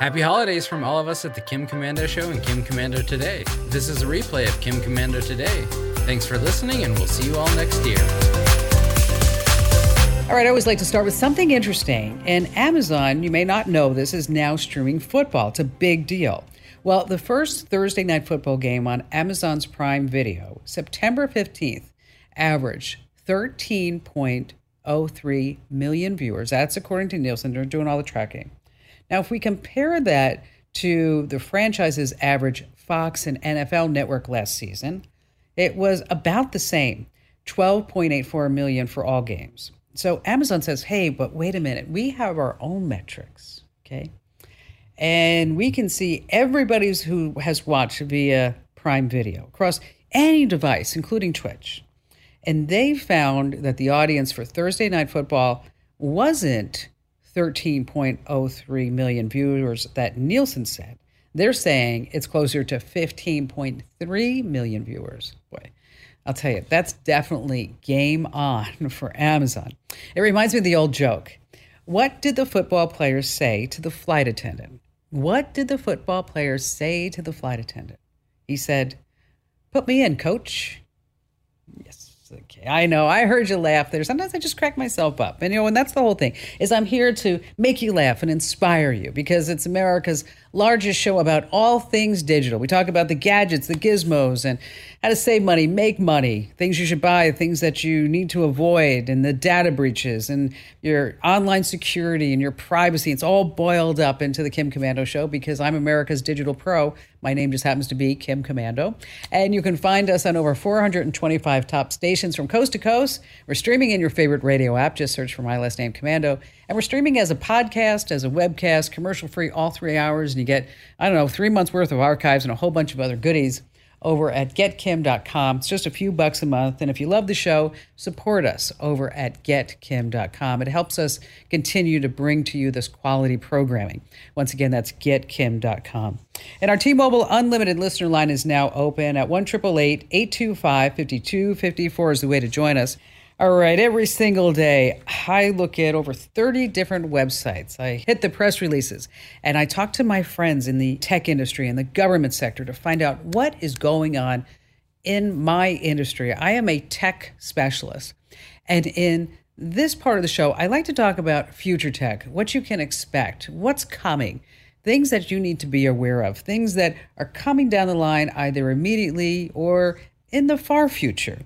Happy holidays from all of us at the Kim Komando Show and Kim Komando Today. This is a replay of Kim Komando Today. Thanks for listening, and we'll see you all next year. All right, I always like to start with something interesting. And Amazon, you may not know this, is now streaming football. It's a big deal. Well, the first Thursday night football game on Amazon's Prime Video, September 15th, averaged 13.03 million viewers. That's according to Nielsen. They're doing all the tracking. Now, if we compare that to the franchise's average Fox and NFL network last season, it was about the same 12.84 million for all games. So Amazon says, hey, but wait a minute, we have our own metrics, okay? And we can see everybody's who has watched via Prime Video across any device, including Twitch. And they found that the audience for Thursday Night Football wasn't 13.03 million viewers that Nielsen said. They're saying it's closer to 15.3 million viewers. Boy, I'll tell you, that's definitely game on for Amazon. It reminds me of the old joke. What did the football players say to the flight attendant? What did the football players say to the flight attendant? He said, Put me in, coach. Yes. Okay, I know. I heard you laugh there. Sometimes I just crack myself up. And you know, and that's the whole thing. Is I'm here to make you laugh and inspire you because it's America's largest show about all things digital. We talk about the gadgets, the gizmos, and how to save money, make money, things you should buy, things that you need to avoid, and the data breaches, and your online security and your privacy. It's all boiled up into the Kim Komando Show because I'm America's digital pro. My name just happens to be Kim Komando. And you can find us on over 425 top stations from coast to coast. We're streaming in your favorite radio app. Just search for my last name, Komando. And we're streaming as a podcast, as a webcast, commercial free, all three hours. And you get, I don't know, three months worth of archives and a whole bunch of other goodies over at getkim.com. It's just a few bucks a month. And if you love the show, support us over at getkim.com. It helps us continue to bring to you this quality programming. Once again, that's getkim.com. And our T Mobile Unlimited listener line is now open at 1 825 5254 is the way to join us. All right, every single day, I look at over 30 different websites. I hit the press releases and I talk to my friends in the tech industry and the government sector to find out what is going on in my industry. I am a tech specialist. And in this part of the show, I like to talk about future tech, what you can expect, what's coming, things that you need to be aware of, things that are coming down the line either immediately or in the far future.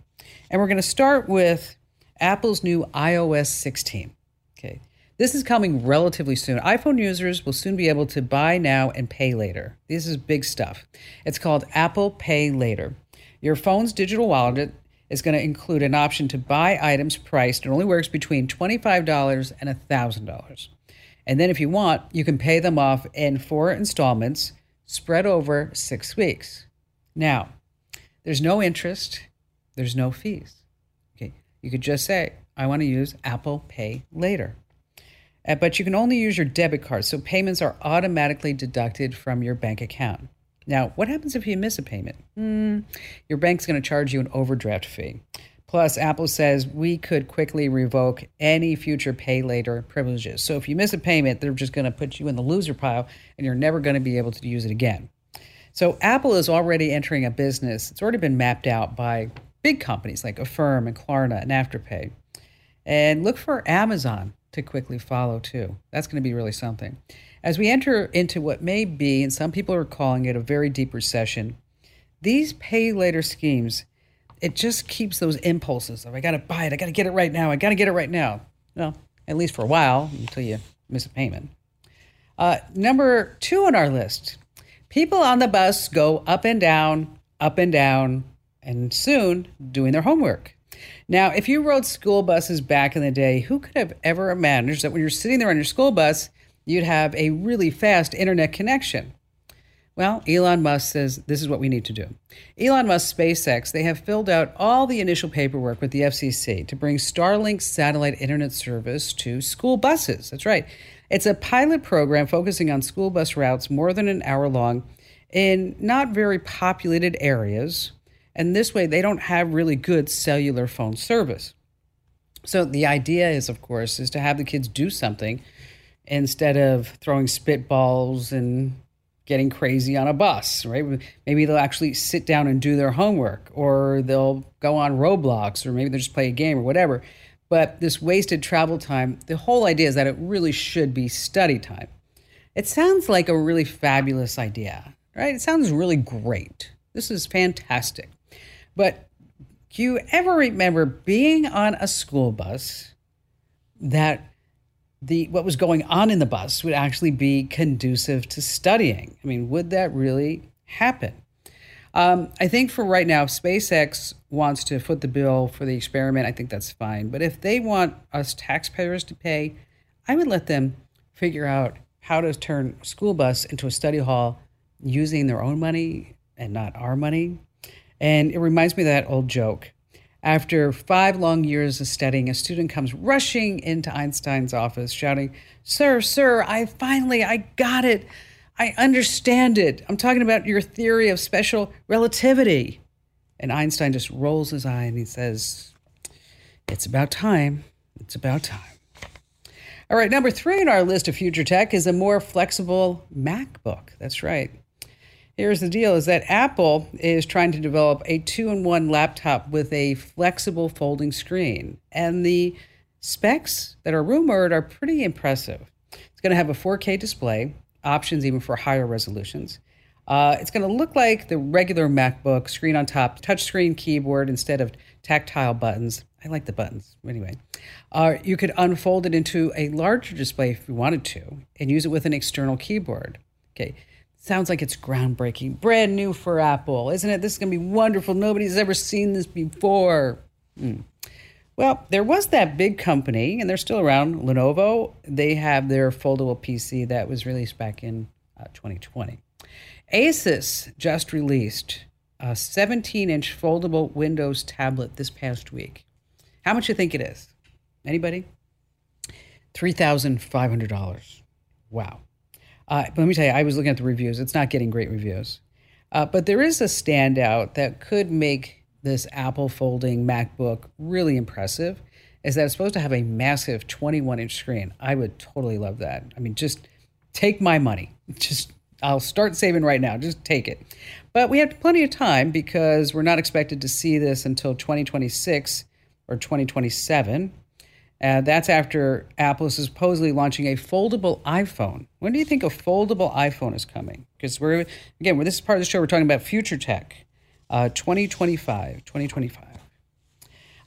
And we're going to start with Apple's new iOS 16. Okay. This is coming relatively soon. iPhone users will soon be able to buy now and pay later. This is big stuff. It's called Apple Pay Later. Your phone's digital wallet is going to include an option to buy items priced. It only works between $25 and $1,000. And then if you want, you can pay them off in four installments spread over six weeks. Now, there's no interest, there's no fees. You could just say, I want to use Apple Pay later. Uh, but you can only use your debit card, so payments are automatically deducted from your bank account. Now, what happens if you miss a payment? Mm, your bank's going to charge you an overdraft fee. Plus, Apple says we could quickly revoke any future pay later privileges. So if you miss a payment, they're just going to put you in the loser pile and you're never going to be able to use it again. So Apple is already entering a business. It's already been mapped out by big companies like Affirm and Klarna and Afterpay. And look for Amazon to quickly follow too. That's going to be really something. As we enter into what may be, and some people are calling it a very deep recession, these pay later schemes, it just keeps those impulses of I got to buy it, I got to get it right now, I got to get it right now. Well, at least for a while until you miss a payment. Uh, number two on our list people on the bus go up and down, up and down, and soon doing their homework. Now, if you rode school buses back in the day, who could have ever imagined that when you're sitting there on your school bus, you'd have a really fast internet connection? Well, Elon Musk says this is what we need to do. Elon Musk SpaceX, they have filled out all the initial paperwork with the FCC to bring Starlink satellite internet service to school buses. That's right. It's a pilot program focusing on school bus routes more than an hour long in not very populated areas. And this way, they don't have really good cellular phone service. So the idea is, of course, is to have the kids do something instead of throwing spitballs and getting crazy on a bus, right? Maybe they'll actually sit down and do their homework, or they'll go on Roblox, or maybe they'll just play a game or whatever. But this wasted travel time, the whole idea is that it really should be study time. It sounds like a really fabulous idea, right? It sounds really great. This is fantastic. But do you ever remember being on a school bus that the what was going on in the bus would actually be conducive to studying. I mean, would that really happen? Um, I think for right now, if SpaceX wants to foot the bill for the experiment, I think that's fine. But if they want us taxpayers to pay, I would let them figure out how to turn school bus into a study hall using their own money and not our money. And it reminds me of that old joke after five long years of studying, a student comes rushing into Einstein's office shouting, Sir, sir, I finally, I got it. I understand it. I'm talking about your theory of special relativity. And Einstein just rolls his eye and he says, It's about time. It's about time. All right, number three on our list of future tech is a more flexible MacBook. That's right. Here's the deal is that Apple is trying to develop a two in one laptop with a flexible folding screen. And the specs that are rumored are pretty impressive. It's going to have a 4K display, options even for higher resolutions. Uh, it's going to look like the regular MacBook, screen on top, touchscreen keyboard instead of tactile buttons. I like the buttons anyway. Uh, you could unfold it into a larger display if you wanted to and use it with an external keyboard. Okay. Sounds like it's groundbreaking, brand new for Apple, isn't it? This is going to be wonderful. Nobody's ever seen this before. Mm. Well, there was that big company, and they're still around, Lenovo. They have their foldable PC that was released back in uh, 2020. Asus just released a 17 inch foldable Windows tablet this past week. How much you think it is? Anybody? $3,500. Wow. Uh, let me tell you, I was looking at the reviews. It's not getting great reviews. Uh, but there is a standout that could make this Apple folding MacBook really impressive is that it's supposed to have a massive 21 inch screen. I would totally love that. I mean, just take my money. Just, I'll start saving right now. Just take it. But we have plenty of time because we're not expected to see this until 2026 or 2027. Uh, that's after Apple is supposedly launching a foldable iPhone. When do you think a foldable iPhone is coming? Because we're, again, this is part of the show, we're talking about future tech, uh, 2025, 2025.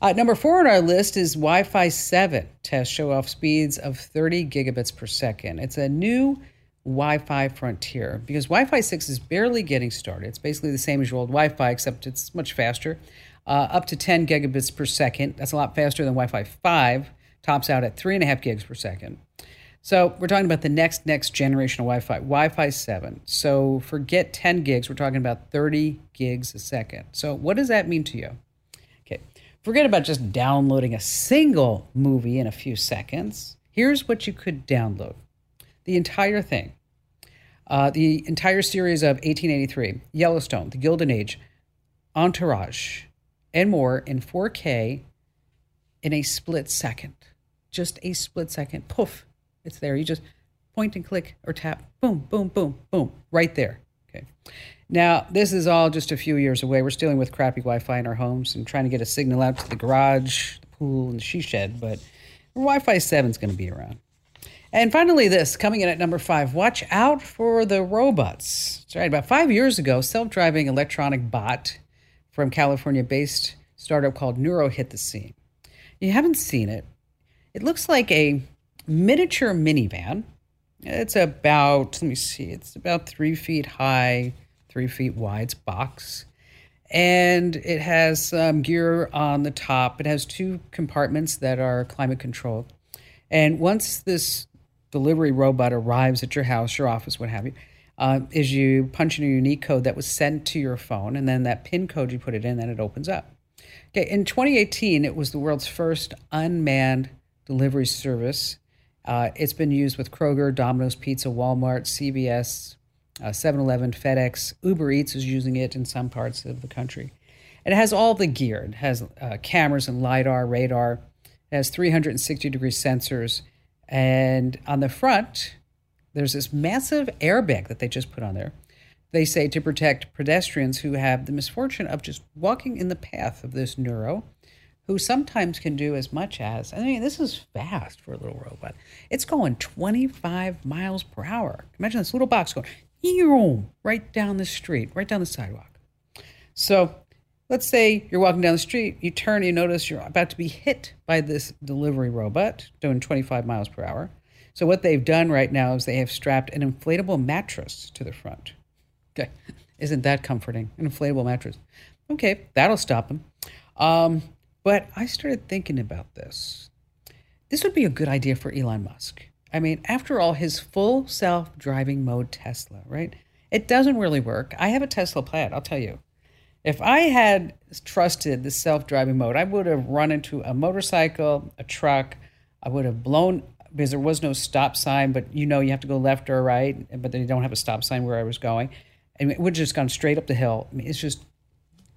Uh, number four on our list is Wi Fi 7 tests show off speeds of 30 gigabits per second. It's a new Wi Fi frontier because Wi Fi 6 is barely getting started. It's basically the same as your old Wi Fi, except it's much faster, uh, up to 10 gigabits per second. That's a lot faster than Wi Fi 5 tops out at three and a half gigs per second. So we're talking about the next next generation of Wi-Fi, Wi-Fi 7. So forget 10 gigs, we're talking about 30 gigs a second. So what does that mean to you? Okay, forget about just downloading a single movie in a few seconds. Here's what you could download: the entire thing, uh, the entire series of 1883, Yellowstone, The Gilded Age, Entourage, and more in 4K in a split second just a split second. Poof, it's there. You just point and click or tap. Boom, boom, boom, boom, right there. Okay. Now, this is all just a few years away. We're still dealing with crappy Wi Fi in our homes and trying to get a signal out to the garage, the pool, and the she shed, but Wi Fi 7 is going to be around. And finally, this coming in at number five watch out for the robots. That's right. About five years ago, self driving electronic bot from California based startup called Nuro hit the scene. You haven't seen it, it looks like a miniature minivan. It's about, let me see, it's about three feet high, three feet wide. It's box. and it has some gear on the top. It has two compartments that are climate controlled. And once this delivery robot arrives at your house, your office, what have you, uh, is you punch in a unique code that was sent to your phone, and then that PIN code you put it in, and it opens up. Okay, in 2018, it was the world's first unmanned delivery service. Uh, it's been used with Kroger, Domino's Pizza, Walmart, CVS, uh, Eleven, FedEx, Uber Eats is using it in some parts of the country. It has all the gear. It has uh, cameras and LiDAR, radar. It has 360 degree sensors. And on the front, there's this massive airbag that they just put on there. They say to protect pedestrians who have the misfortune of just walking in the path of this Nuro, who sometimes can do as much as, I mean, this is fast for a little robot. It's going 25 miles per hour. Imagine this little box going right down the street, right down the sidewalk. So let's say you're walking down the street, you turn, you notice you're about to be hit by this delivery robot doing 25 miles per hour. So what they've done right now is they have strapped an inflatable mattress to the front. Okay, isn't that comforting? An inflatable mattress. Okay, that'll stop him. Um, but I started thinking about this. This would be a good idea for Elon Musk. I mean, after all, his full self driving mode Tesla, right? It doesn't really work. I have a Tesla Plaid, I'll tell you. If I had trusted the self driving mode, I would have run into a motorcycle, a truck. I would have blown because there was no stop sign, but you know you have to go left or right, but they don't have a stop sign where I was going. And it would have just gone straight up the hill. I mean, it's just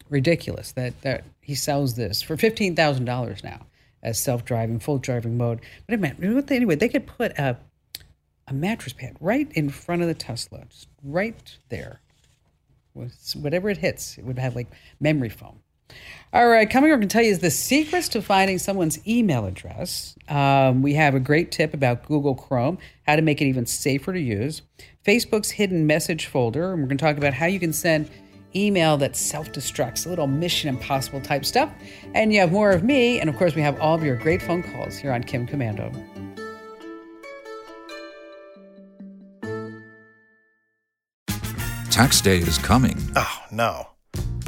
ridiculous that, that he sells this for $15,000 now as self-driving, full driving mode. But it meant, anyway, they could put a a mattress pad right in front of the Tesla, just right there. Whatever it hits, it would have like memory foam. All right, coming up, I can tell you is the secrets to finding someone's email address. Um, we have a great tip about Google Chrome, how to make it even safer to use. Facebook's hidden message folder, and we're going to talk about how you can send email that self destructs, a little Mission Impossible type stuff. And you have more of me. And of course, we have all of your great phone calls here on Kim Komando. Tax day is coming. Oh, no.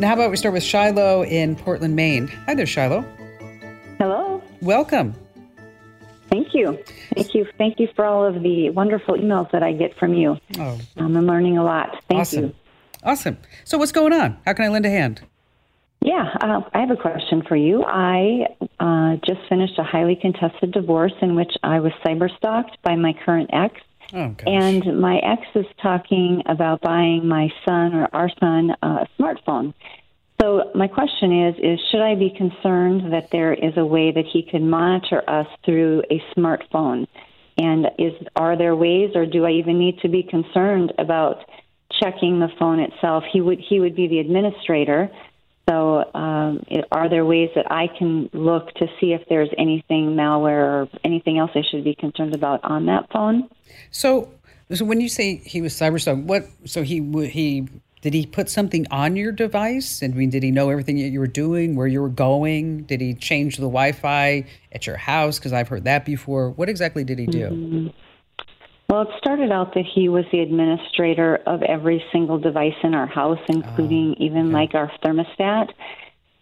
Now, how about we start with Shiloh in Portland, Maine? Hi there, Shiloh. Hello. Welcome. Thank you. Thank you. Thank you for all of the wonderful emails that I get from you. Oh. Um, I'm learning a lot. Thank awesome. you. Awesome. So, what's going on? How can I lend a hand? Yeah, uh, I have a question for you. I uh, just finished a highly contested divorce in which I was cyber stalked by my current ex. Oh, and my ex is talking about buying my son or our son uh, a smartphone. So my question is: Is should I be concerned that there is a way that he can monitor us through a smartphone? And is are there ways, or do I even need to be concerned about checking the phone itself? He would he would be the administrator. So, um, are there ways that I can look to see if there's anything malware or anything else I should be concerned about on that phone? So, so when you say he was cyberstalked, what? So he he did he put something on your device? I mean, did he know everything that you were doing, where you were going? Did he change the Wi-Fi at your house? Because I've heard that before. What exactly did he do? Mm-hmm. Well, it started out that he was the administrator of every single device in our house, including oh, even okay. like our thermostat.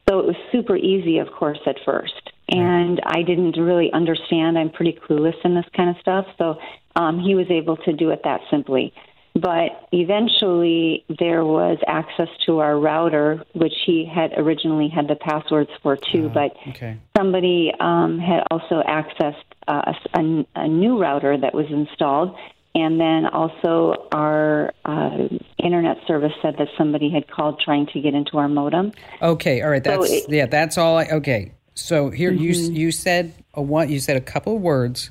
So it was super easy, of course, at first. And I didn't really understand. I'm pretty clueless in this kind of stuff. So um, he was able to do it that simply. But eventually, there was access to our router, which he had originally had the passwords for too. Uh, but okay. somebody um, had also accessed uh, a, a, new router that was installed. And then also, our uh, internet service said that somebody had called trying to get into our modem. Okay, all right. That's so it, yeah. That's all. I, okay. So here mm-hmm. you you said a one. You said a couple of words,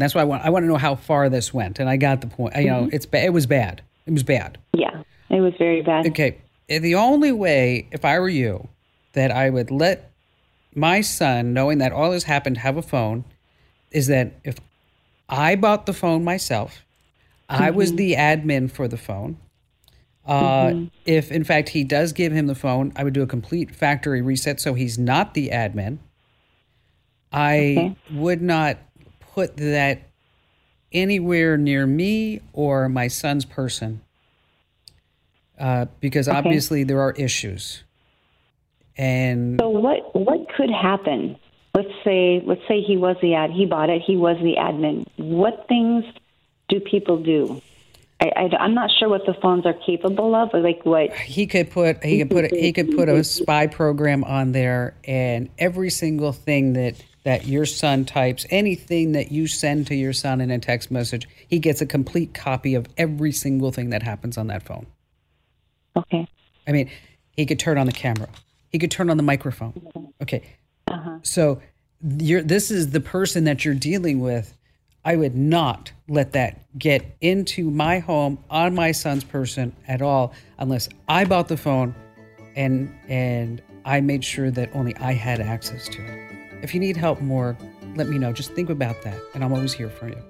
and that's why I want. I want to know how far this went. And I got the point. Mm-hmm. You know, mm-hmm. it's it was bad. It was bad. Yeah, it was very bad. Okay. the only way, if I were you, that I would let my son, knowing that all this happened, have a phone, is that if I bought the phone myself, I was the admin for the phone. Uh, If in fact he does give him the phone, I would do a complete factory reset so he's not the admin. I would not put that anywhere near me or my son's person uh, because obviously there are issues. And So what what could happen? Let's say let's say he was the ad he bought it he was the admin. What things do people do? I, I, am not sure what the phones are capable of, or like what. he could put he could put he could put a spy program on there, and every single thing that that your son types, anything that you send to your son in a text message, he gets a complete copy of every single thing that happens on that phone. Okay. I mean, he could turn on the camera. He could turn on the microphone. Okay. Uh-huh. So you're this is the person that you're dealing with. I would not let that get into my home on my son's person at all unless I bought the phone and and I made sure that only I had access to it. If you need help more, let me know. Just think about that and I'm always here for you.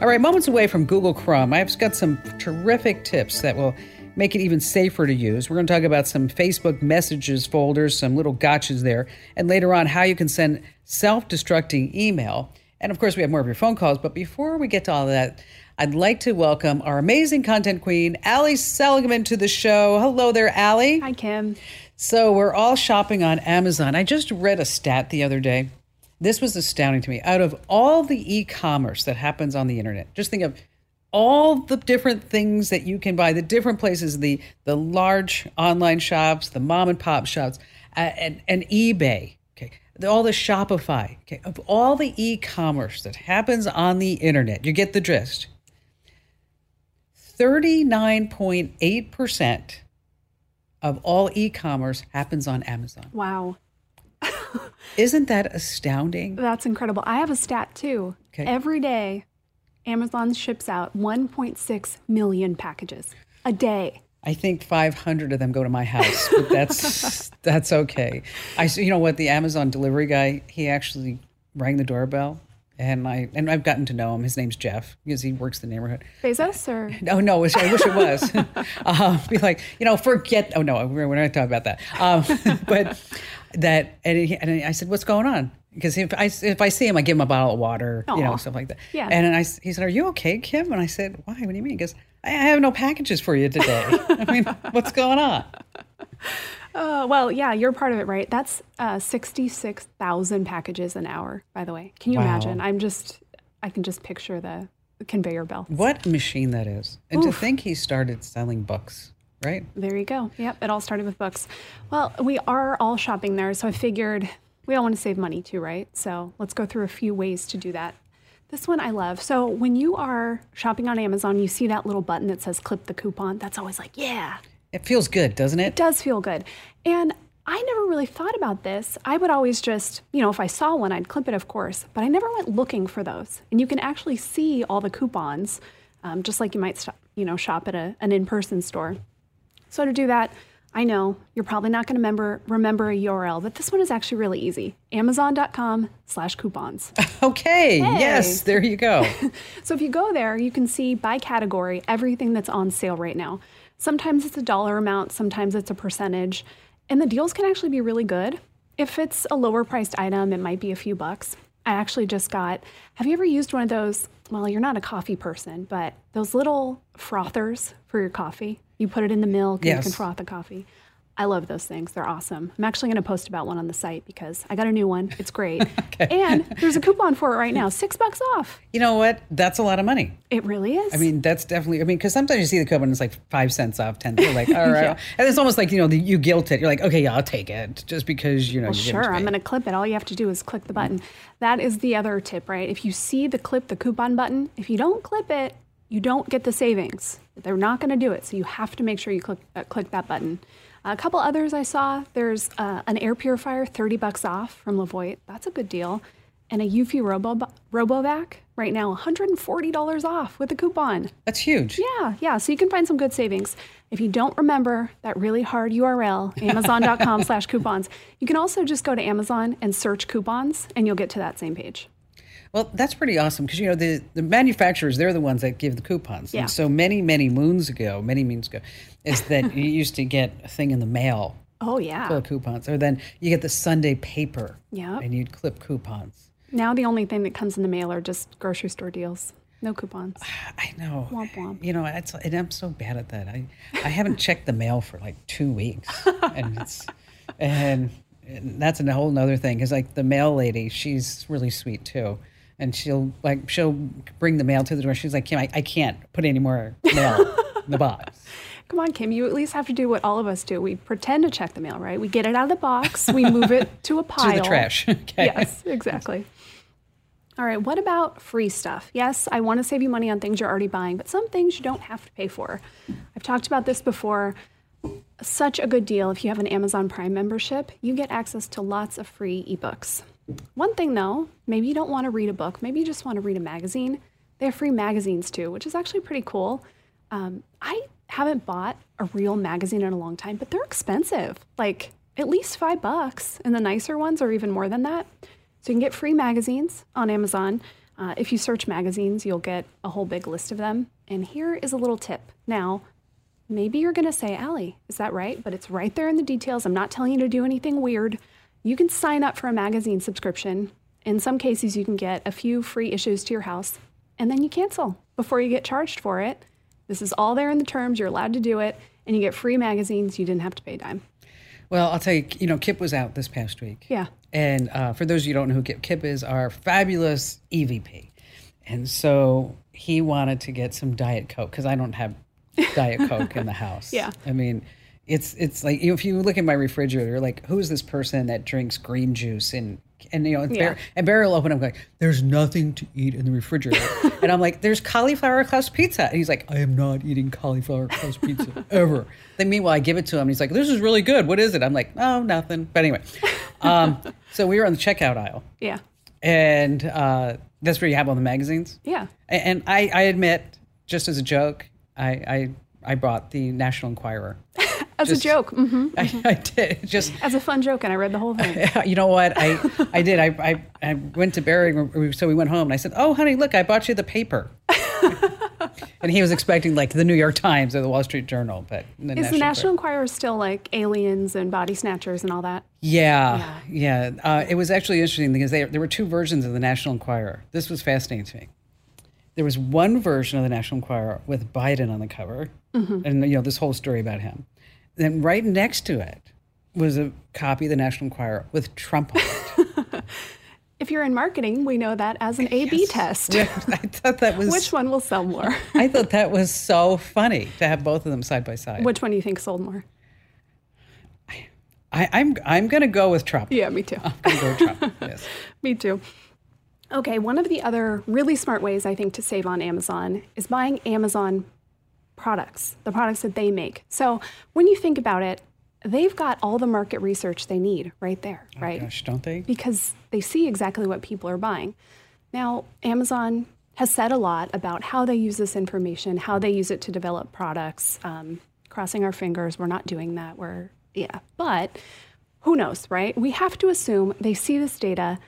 All right, moments away from Google Chrome. I've got some terrific tips that will make it even safer to use. We're going to talk about some Facebook messages folders, some little gotchas there, and later on how you can send self destructing email. And of course, we have more of your phone calls. But before we get to all of that, I'd like to welcome our amazing content queen, Allie Seligman, to the show. Hello there, Allie. Hi, Kim. So we're all shopping on Amazon. I just read a stat the other day. This was astounding to me. Out of all the e-commerce that happens on the internet, just think of all the different things that you can buy, the different places, the the large online shops, the mom and pop shops, uh, and, and eBay. Okay, all the Shopify. Okay, of all the e-commerce that happens on the internet, you get the gist. Thirty-nine point eight percent of all e-commerce happens on Amazon. Wow. Isn't that astounding? That's incredible. I have a stat too. Okay. Every day, Amazon ships out 1.6 million packages a day. I think 500 of them go to my house, but that's that's okay. I you know what the Amazon delivery guy, he actually rang the doorbell and I and I've gotten to know him. His name's Jeff because he works the neighborhood. Bezos or No, no, I wish it was. um, be like, you know, forget. Oh no, we're, we're not talking about that. Um, but that, and, he, and I said, what's going on? Because if I if I see him, I give him a bottle of water, you know, stuff like that. Yeah. And I, he said, "Are you okay, Kim?" And I said, "Why? What do you mean?" He goes, "I I have no packages for you today. I mean, what's going on?" Uh, well, yeah, you're part of it, right? That's uh, 66,000 packages an hour, by the way. Can you Wow. imagine? I'm just, I can just picture the conveyor belt. What machine that is? And to think he started selling books, right? There you go. Yep, it all started with books. Well, we are all shopping there, so I figured we all want to save money too, right? So let's go through a few ways to do that. This one I love. So when you are shopping on Amazon, you see that little button that says clip the coupon. That's always like, yeah, It feels good, doesn't it? it does feel good. And I never really thought about this. I would always just, you know, if I saw one, I'd clip it, of course, but I never went looking for those. And you can actually see all the coupons, um, just like you might, you know, shop at a, an in-person store. So to do that, I know you're probably not going to remember remember a URL, but this one is actually really easy. Amazon.com slash coupons. Okay. Yes. There you go. So if you go there, you can see by category everything that's on sale right now. Sometimes it's a dollar amount, sometimes it's a percentage, and the deals can actually be really good. If it's a lower priced item, it might be a few bucks. I actually just got, have you ever used one of those? Well, you're not a coffee person, but those little frothers for your coffee. You put it in the milk and you can froth the coffee. I love those things. They're awesome. I'm actually going to post about one on the site because I got a new one. It's great. And there's a coupon for it right now. Six bucks off. You know what? That's a lot of money. It really is. I mean, that's definitely. I mean, because sometimes you see the coupon, and it's like five cents off, ten. You're like, all right, and it's almost like you know, the, you guilt it. You're like, okay, yeah, I'll take it, just because you know. well, you sure, I'm going to clip it. All you have to do is click the button. That is the other tip, right? If you see the clip the coupon button, if you don't clip it, you don't get the savings. They're not going to do it. So you have to make sure you click, uh, click that button. A couple others I saw there's uh, an air purifier, 30 bucks off from Levoit. That's a good deal. And a Eufy Robo, RoboVac, right now, $140 off with a coupon. That's huge. Yeah, yeah. So you can find some good savings. If you don't remember that really hard URL, amazon.com slash coupons, you can also just go to Amazon and search coupons and you'll get to that same page. Well, that's pretty awesome because you know the, the manufacturers they're the ones that give the coupons. Yeah. And so many many moons ago, many moons ago, is that you used to get a thing in the mail Oh, yeah. full of coupons, or then you get the Sunday paper. Yep. And you'd clip coupons. Now the only thing that comes in the mail are just grocery store deals. No coupons. I know. Womp womp. You know, it's, and I'm so bad at that. I I haven't checked the mail for like two weeks, and it's and, and that's a whole nother thing. Because like the mail lady, she's really sweet too, and she'll like she'll bring the mail to the door. She's like, Kim, I, I can't put any more mail in the box. Come on, Kim. You at least have to do what all of us do. We pretend to check the mail, right? We get it out of the box, we move it to a pile. To the trash. Okay. Yes, exactly. All right, what about free stuff? Yes, I want to save you money on things you're already buying, but some things you don't have to pay for. I've talked about this before. Such a good deal if you have an Amazon Prime membership, you get access to lots of free ebooks. One thing though, maybe you don't want to read a book, maybe you just want to read a magazine. They have free magazines too, which is actually pretty cool. Um, I haven't bought a real magazine in a long time, but they're expensive, like at least five bucks, and the nicer ones are even more than that. So you can get free magazines on Amazon. Uh, if you search magazines, you'll get a whole big list of them. And here is a little tip. Now, maybe you're going to say, Allie, is that right? But it's right there in the details. I'm not telling you to do anything weird. You can sign up for a magazine subscription. In some cases, you can get a few free issues to your house, and then you cancel before you get charged for it. This is all there in the terms. You're allowed to do it, and you get free magazines. You didn't have to pay a dime. Well, I'll tell you, you know, Kip was out this past week. Yeah. And uh, for those of you who don't know who Kip, Kip is our fabulous EVP. And so he wanted to get some Diet Coke because I don't have Diet Coke in the house. Yeah. I mean, it's it's like you if you look at my refrigerator, like, who is this person that drinks green juice and and you know and, Yeah. Bar- and Barry will open up like, there's nothing to eat in the refrigerator, and I'm like, there's cauliflower crust pizza, and he's like, I am not eating cauliflower crust pizza ever. Then meanwhile, I give it to him, and he's like, this is really good. What is it? I'm like, oh, nothing. But anyway, um, so we were on the checkout aisle, Yeah. and uh, that's where you have all the magazines. Yeah. A- And I, I admit, just as a joke, I, I, I brought the National Enquirer. As Just- a joke. Mm-hmm. I, I did just. As a fun joke, and I read the whole thing. You know what? I I did. I, I, I went to Barry, so we went home, and I said, "Oh, honey, look, I bought you the paper." and he was expecting like the New York Times or the Wall Street Journal, but the Is the National Enquirer- still like aliens and body snatchers and all that? Yeah, yeah. Uh, it was actually interesting because they, there were two versions of the National Enquirer. This was fascinating to me. There was one version of the National Enquirer with Biden on the cover, and you know this whole story about him. Then right next to it was a copy of the National Enquirer with Trump on it. If you're in marketing, we know that as an A/B test. Yeah, I thought that was. Which one will sell more? I thought that was so funny to have both of them side by side. Which one do you think sold more? I, I'm I'm gonna go with Trump. Yeah, me too. I'm gonna go with Trump. Yes. Me too. Okay, one of the other really smart ways I think to save on Amazon is buying Amazon products, the products that they make. So when you think about it, they've got all the market research they need right there, right? Gosh, don't they? because they see exactly what people are buying. Now, Amazon has said a lot about how they use this information, how they use it to develop products. Um, crossing our fingers, we're not doing that. We're, yeah. But who knows, right? We have to assume they see this data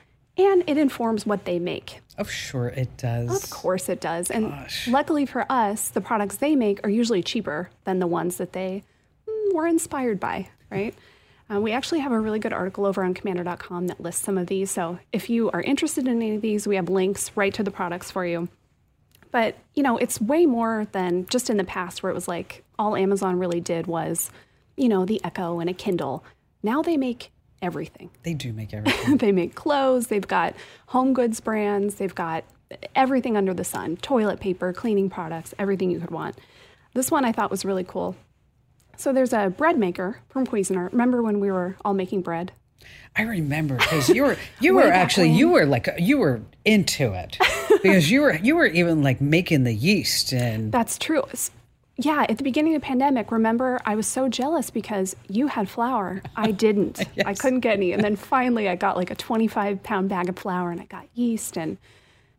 and it informs what they make. Oh, sure it does. Of course it does. And Gosh. luckily for us, the products they make are usually cheaper than the ones that they mm, were inspired by, right? Uh, we actually have a really good article over on komando.com that lists some of these. So if you are interested in any of these, we have links right to the products for you. But, you know, it's way more than just in the past where it was like all Amazon really did was you know, the Echo and a Kindle. Now they make everything. They do make everything. they make clothes, they've got home goods brands, they've got everything under the sun toilet paper, cleaning products, everything you could want. This one I thought was really cool. So there's a bread maker from Cuisinart. Remember when we were all making bread? I remember because you were you were actually when. you were like you were into it because you were you were even like making the yeast and That's true. Yeah, at the beginning of the pandemic, remember I was so jealous because you had flour. I didn't. I couldn't get any. And then finally I got like a 25 pound bag of flour and I got yeast and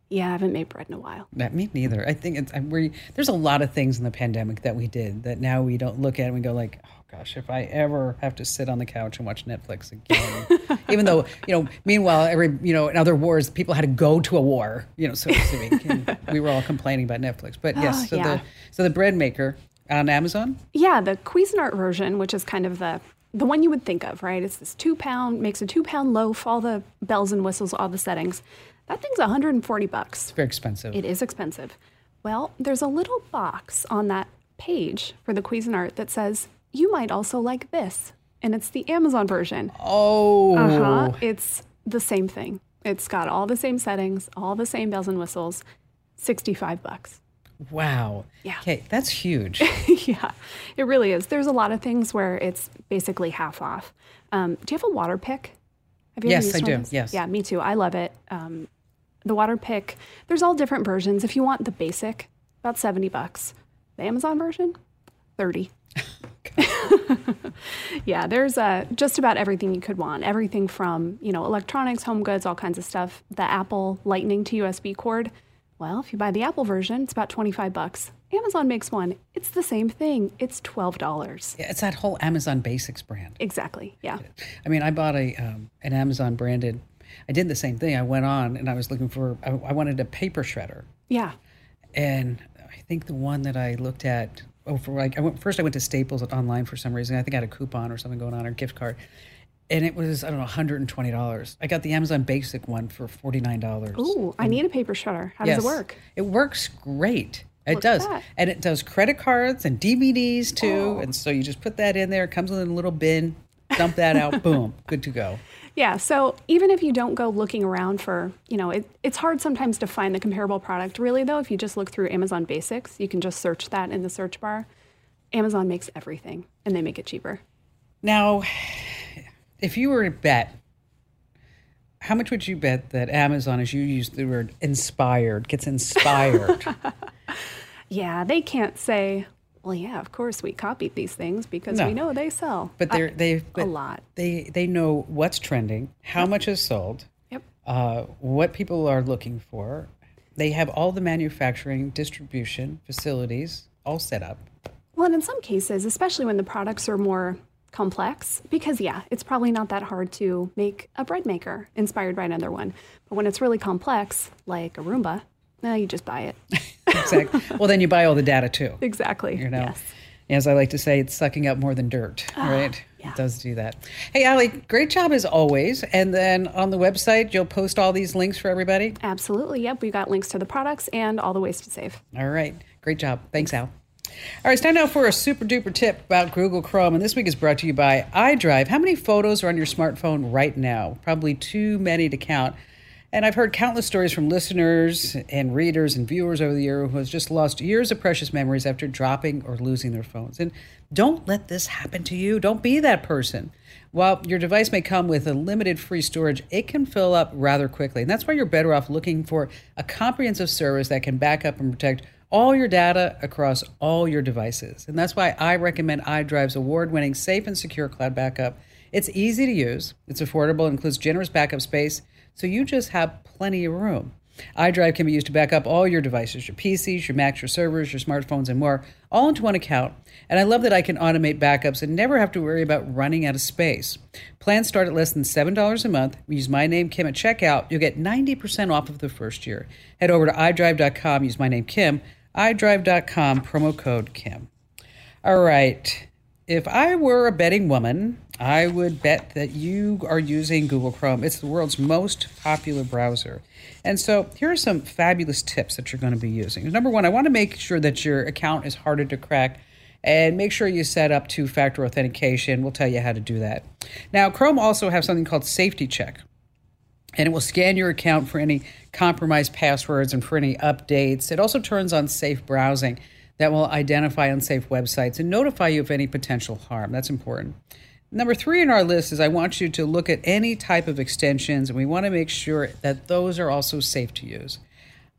yeah, I haven't made bread in a while. That me neither. I think it's we there's a lot of things in the pandemic that we did that now we don't look at and we go like, oh gosh, if I ever have to sit on the couch and watch Netflix again, even though you know, meanwhile every you know in other wars people had to go to a war, you know, so to speak, we were all complaining about Netflix. But yes, Oh, so yeah. the so the bread maker on Amazon. Yeah, the Cuisinart version, which is kind of the the one you would think of, right? It's this two pound, makes a two pound loaf, all the bells and whistles, all the settings. That thing's 140 bucks. It's very expensive. It is expensive. Well, there's a little box on that page for the Cuisinart that says, you might also like this. And it's the Amazon version. Oh, Uh-huh. It's the same thing. It's got all the same settings, all the same bells and whistles, 65 bucks. wow. Yeah. Okay, that's huge. yeah, it really is. There's a lot of things where it's basically half off. Um, do you have a Waterpik? Have Yes, used I do. Yes. Yeah, me too. I love it. Um, the Waterpik, there's all different versions. If you want the basic, about 70 bucks. The Amazon version, 30. yeah, there's uh, just about everything you could want. Everything from, you know, electronics, home goods, all kinds of stuff. The Apple Lightning to USB cord. Well, if you buy the Apple version, it's about 25 bucks. Amazon makes one. It's the same thing. It's $12. Yeah, it's that whole Amazon Basics brand. Exactly. Yeah. I mean, I bought a um, an Amazon branded. I did the same thing. I went on and I was looking for. I, I wanted a paper shredder, Yeah. and I think the one that I looked at. Oh, for like I went first. I went to Staples online for some reason. I think I had a coupon or something going on or a gift card, and it was I don't know, one hundred and twenty dollars. I got the Amazon Basic one for forty nine dollars. Ooh, I need a paper shredder. How does it work? It works great. It Look does. And it does credit cards and DVDs too. Oh. And so you just put that in there. It comes in a little bin, dump that out, boom, good to go. Yeah, so even if you don't go looking around for, you know, it, it's hard sometimes to find the comparable product. Really, though, if you just look through Amazon Basics, you can just search that in the search bar. Amazon makes everything and they make it cheaper. Now, if you were to bet, how much would you bet that Amazon, as you use the word inspired, gets inspired? Yeah, they can't say, well, yeah, of course we copied these things because No. we know they sell. But they're they a lot. They they know what's trending, how much is sold, Yep. uh, what people are looking for. They have all the manufacturing, distribution facilities all set up. Well, and in some cases, especially when the products are more complex, because yeah, it's probably not that hard to make a bread maker inspired by another one. But when it's really complex, like a Roomba, no, you just buy it. Exactly. well, then you buy all the data too. exactly. You know, Yes. as I like to say, it's sucking up more than dirt, right? Ah, yeah. It does do that. Hey, Allie, great job as always. And then on the website, you'll post all these links for everybody. Absolutely. Yep. We've got links to the products and all the ways to save. All right. Great job. Thanks, Al. All right, it's time now for a super duper tip about Google Chrome. And this week is brought to you by iDrive. How many photos are on your smartphone right now? Probably too many to count. And I've heard countless stories from listeners and readers and viewers over the year who has just lost years of precious memories after dropping or losing their phones. And don't let this happen to you. Don't be that person. While your device may come with a limited free storage, it can fill up rather quickly. And that's why you're better off looking for a comprehensive service that can back up and protect all your data across all your devices. And that's why I recommend iDrive's award winning safe and secure cloud backup. It's easy to use, it's affordable, includes generous backup space, so you just have plenty of room. iDrive can be used to back up all your devices, your PCs, your Macs, your servers, your smartphones, and more, all into one account. And I love that I can automate backups and never have to worry about running out of space. Plans start at less than $7 a month. Use my name, Kim, at checkout. You'll get 90% off of the first year. Head over to iDrive.com, use my name, Kim, iDrive.com, promo code Kim. All right. If I were a betting woman, I would bet that you are using Google Chrome. It's the world's most popular browser. And so here are some fabulous tips that you're going to be using. Number one, I want to make sure that your account is harder to crack And make sure you set up two factor authentication. We'll tell you how to do that. Now, Chrome also has something called Safety Check and it will scan your account for any compromised passwords and for any updates. It also turns on safe browsing that will identify unsafe websites and notify you of any potential harm. That's important. Number three in our list is I want you to look at any type of extensions, and we want to make sure that those are also safe to use.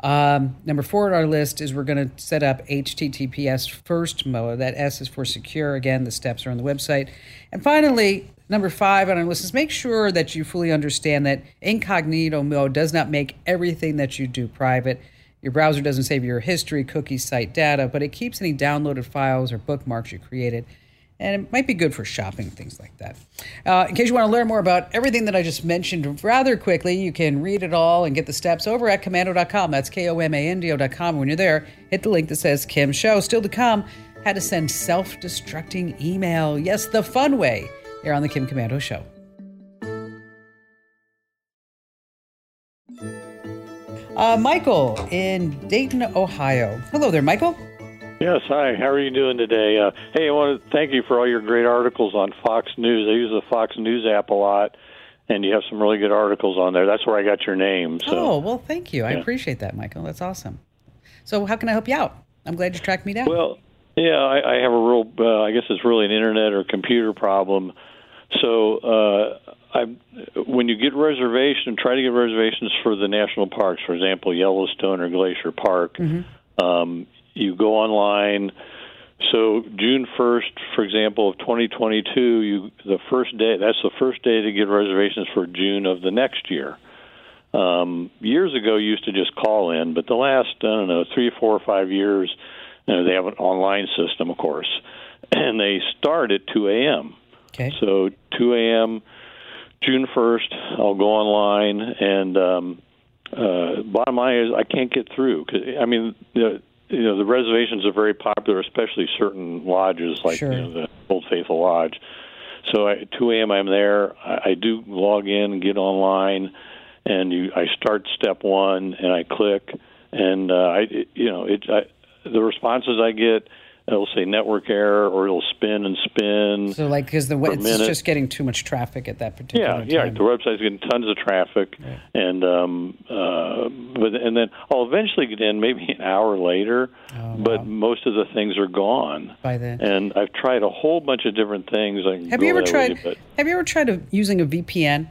Um, number four in our list is we're going to set up HTTPS first mode. That S is for secure. Again, the steps are on the website. And finally, number five on our list is make sure that you fully understand that incognito mode does not make everything that you do private. Your browser doesn't save your history, cookies, site data, but it keeps any downloaded files or bookmarks you created and it might be good for shopping, things like that. Uh, in case you want to learn more about everything that I just mentioned rather quickly, you can read it all and get the steps over at komando.com. That's K O M A N D O.com. When you're there, hit the link that says Kim Show. Still to come, how to send self destructing email. Yes, the fun way. Here on the Kim Komando Show. Uh, Michael in Dayton, Ohio. Hello there, Michael. Yes, hi. How are you doing today? Uh, hey, I want to thank you for all your great articles on Fox News. I use the Fox News app a lot, and you have some really good articles on there. That's where I got your name. So. Oh, well, thank you. I appreciate that, Michael. That's awesome. So, how can I help you out? I'm glad you tracked me down. Well, yeah, I, I have a real, uh, I guess it's really an internet or computer problem. So, uh, I, when you get reservation, try to get reservations for the national parks, for example, Yellowstone or Glacier Park. Mm-hmm. Um, you go online. So June first, for example, of 2022, you the first day. That's the first day to get reservations for June of the next year. Um, years ago, you used to just call in, but the last I don't know three, four, or five years, you know, they have an online system, of course, and they start at 2 a.m. Okay. So 2 a.m. June 1st, I'll go online, and um, uh, bottom line is I can't get through. Cause, I mean, the, you know, the reservations are very popular, especially certain lodges like Sure. you know, the Old Faithful Lodge. So at 2 a.m. I'm there. I, I do log in and get online, and you I start step one and I click, and uh, I you know it I, the responses I get. It'll say network error, or it'll spin and spin. So, like, because the it's minute. just getting too much traffic at that particular Yeah, time. yeah. The website's getting tons of traffic, and um, uh, but and then I'll eventually get in maybe an hour later, but most of the things are gone Oh, By then. And I've tried a whole bunch of different things. I Have you ever tried? way, Have you ever tried a, using a VPN?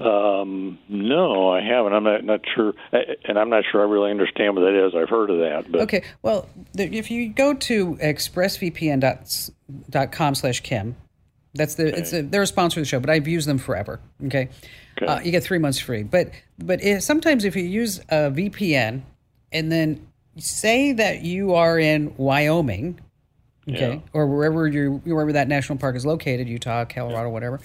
Um, no, I haven't. I'm not not sure, and I'm not sure I really understand what that is. I've heard of that, but Okay, well, the, if you go to expressvpn.com slash Kim, that's the it's a, they're a sponsor of the show, but I've used them forever. Okay, Uh, you get three months free. But but if, sometimes if you use a VPN and then say that you are in Wyoming, okay, Yeah. or wherever you wherever that national park is located, Utah, Colorado, whatever,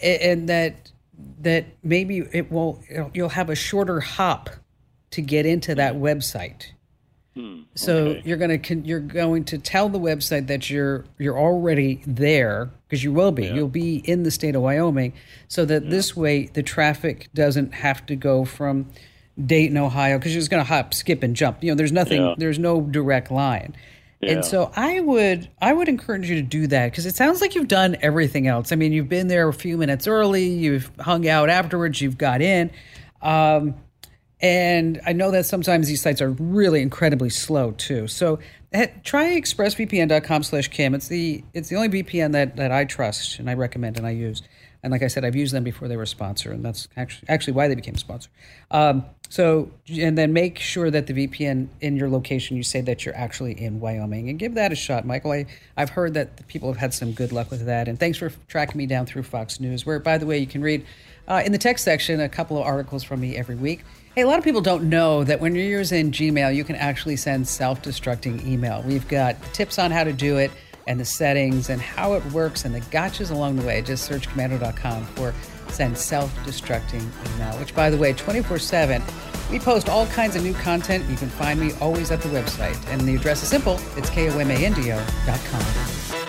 a- and that that maybe it will you'll have a shorter hop to get into hmm. that website. Hmm, so you're going to you're going to tell the website that you're you're already there because you will be. You'll be in the state of Wyoming, so that this way the traffic doesn't have to go from Dayton, Ohio, because you're just going to hop, skip, and jump. You know, there's nothing. Yeah. There's no direct line. Yeah. And so I would I would encourage you to do that because it sounds like you've done everything else. I mean, you've been there a few minutes early, you've hung out afterwards, you've got in. Um, and I know that sometimes these sites are really incredibly slow too. So eh, try expressvpn.com slash Kim. It's the it's the only VPN that, that I trust and I recommend and I use. And like I said, I've used them before they were a sponsor, and that's actually actually why they became a sponsor. Um, so and then make sure that the VPN in your location you say that you're actually in Wyoming and give that a shot, Michael. I, I've heard that people have had some good luck with that, and thanks for tracking me down through Fox News, where by the way you can read uh, in the text section a couple of articles from me every week. Hey, a lot of people don't know that when you're using Gmail, you can actually send self-destructing email. We've got tips on how to do it and the settings and how it works and the gotchas along the way. Just search komando.com for send self-destructing email, which by the way, 24-7, we post all kinds of new content. You can find me always at the website. And the address is simple. It's komando.com.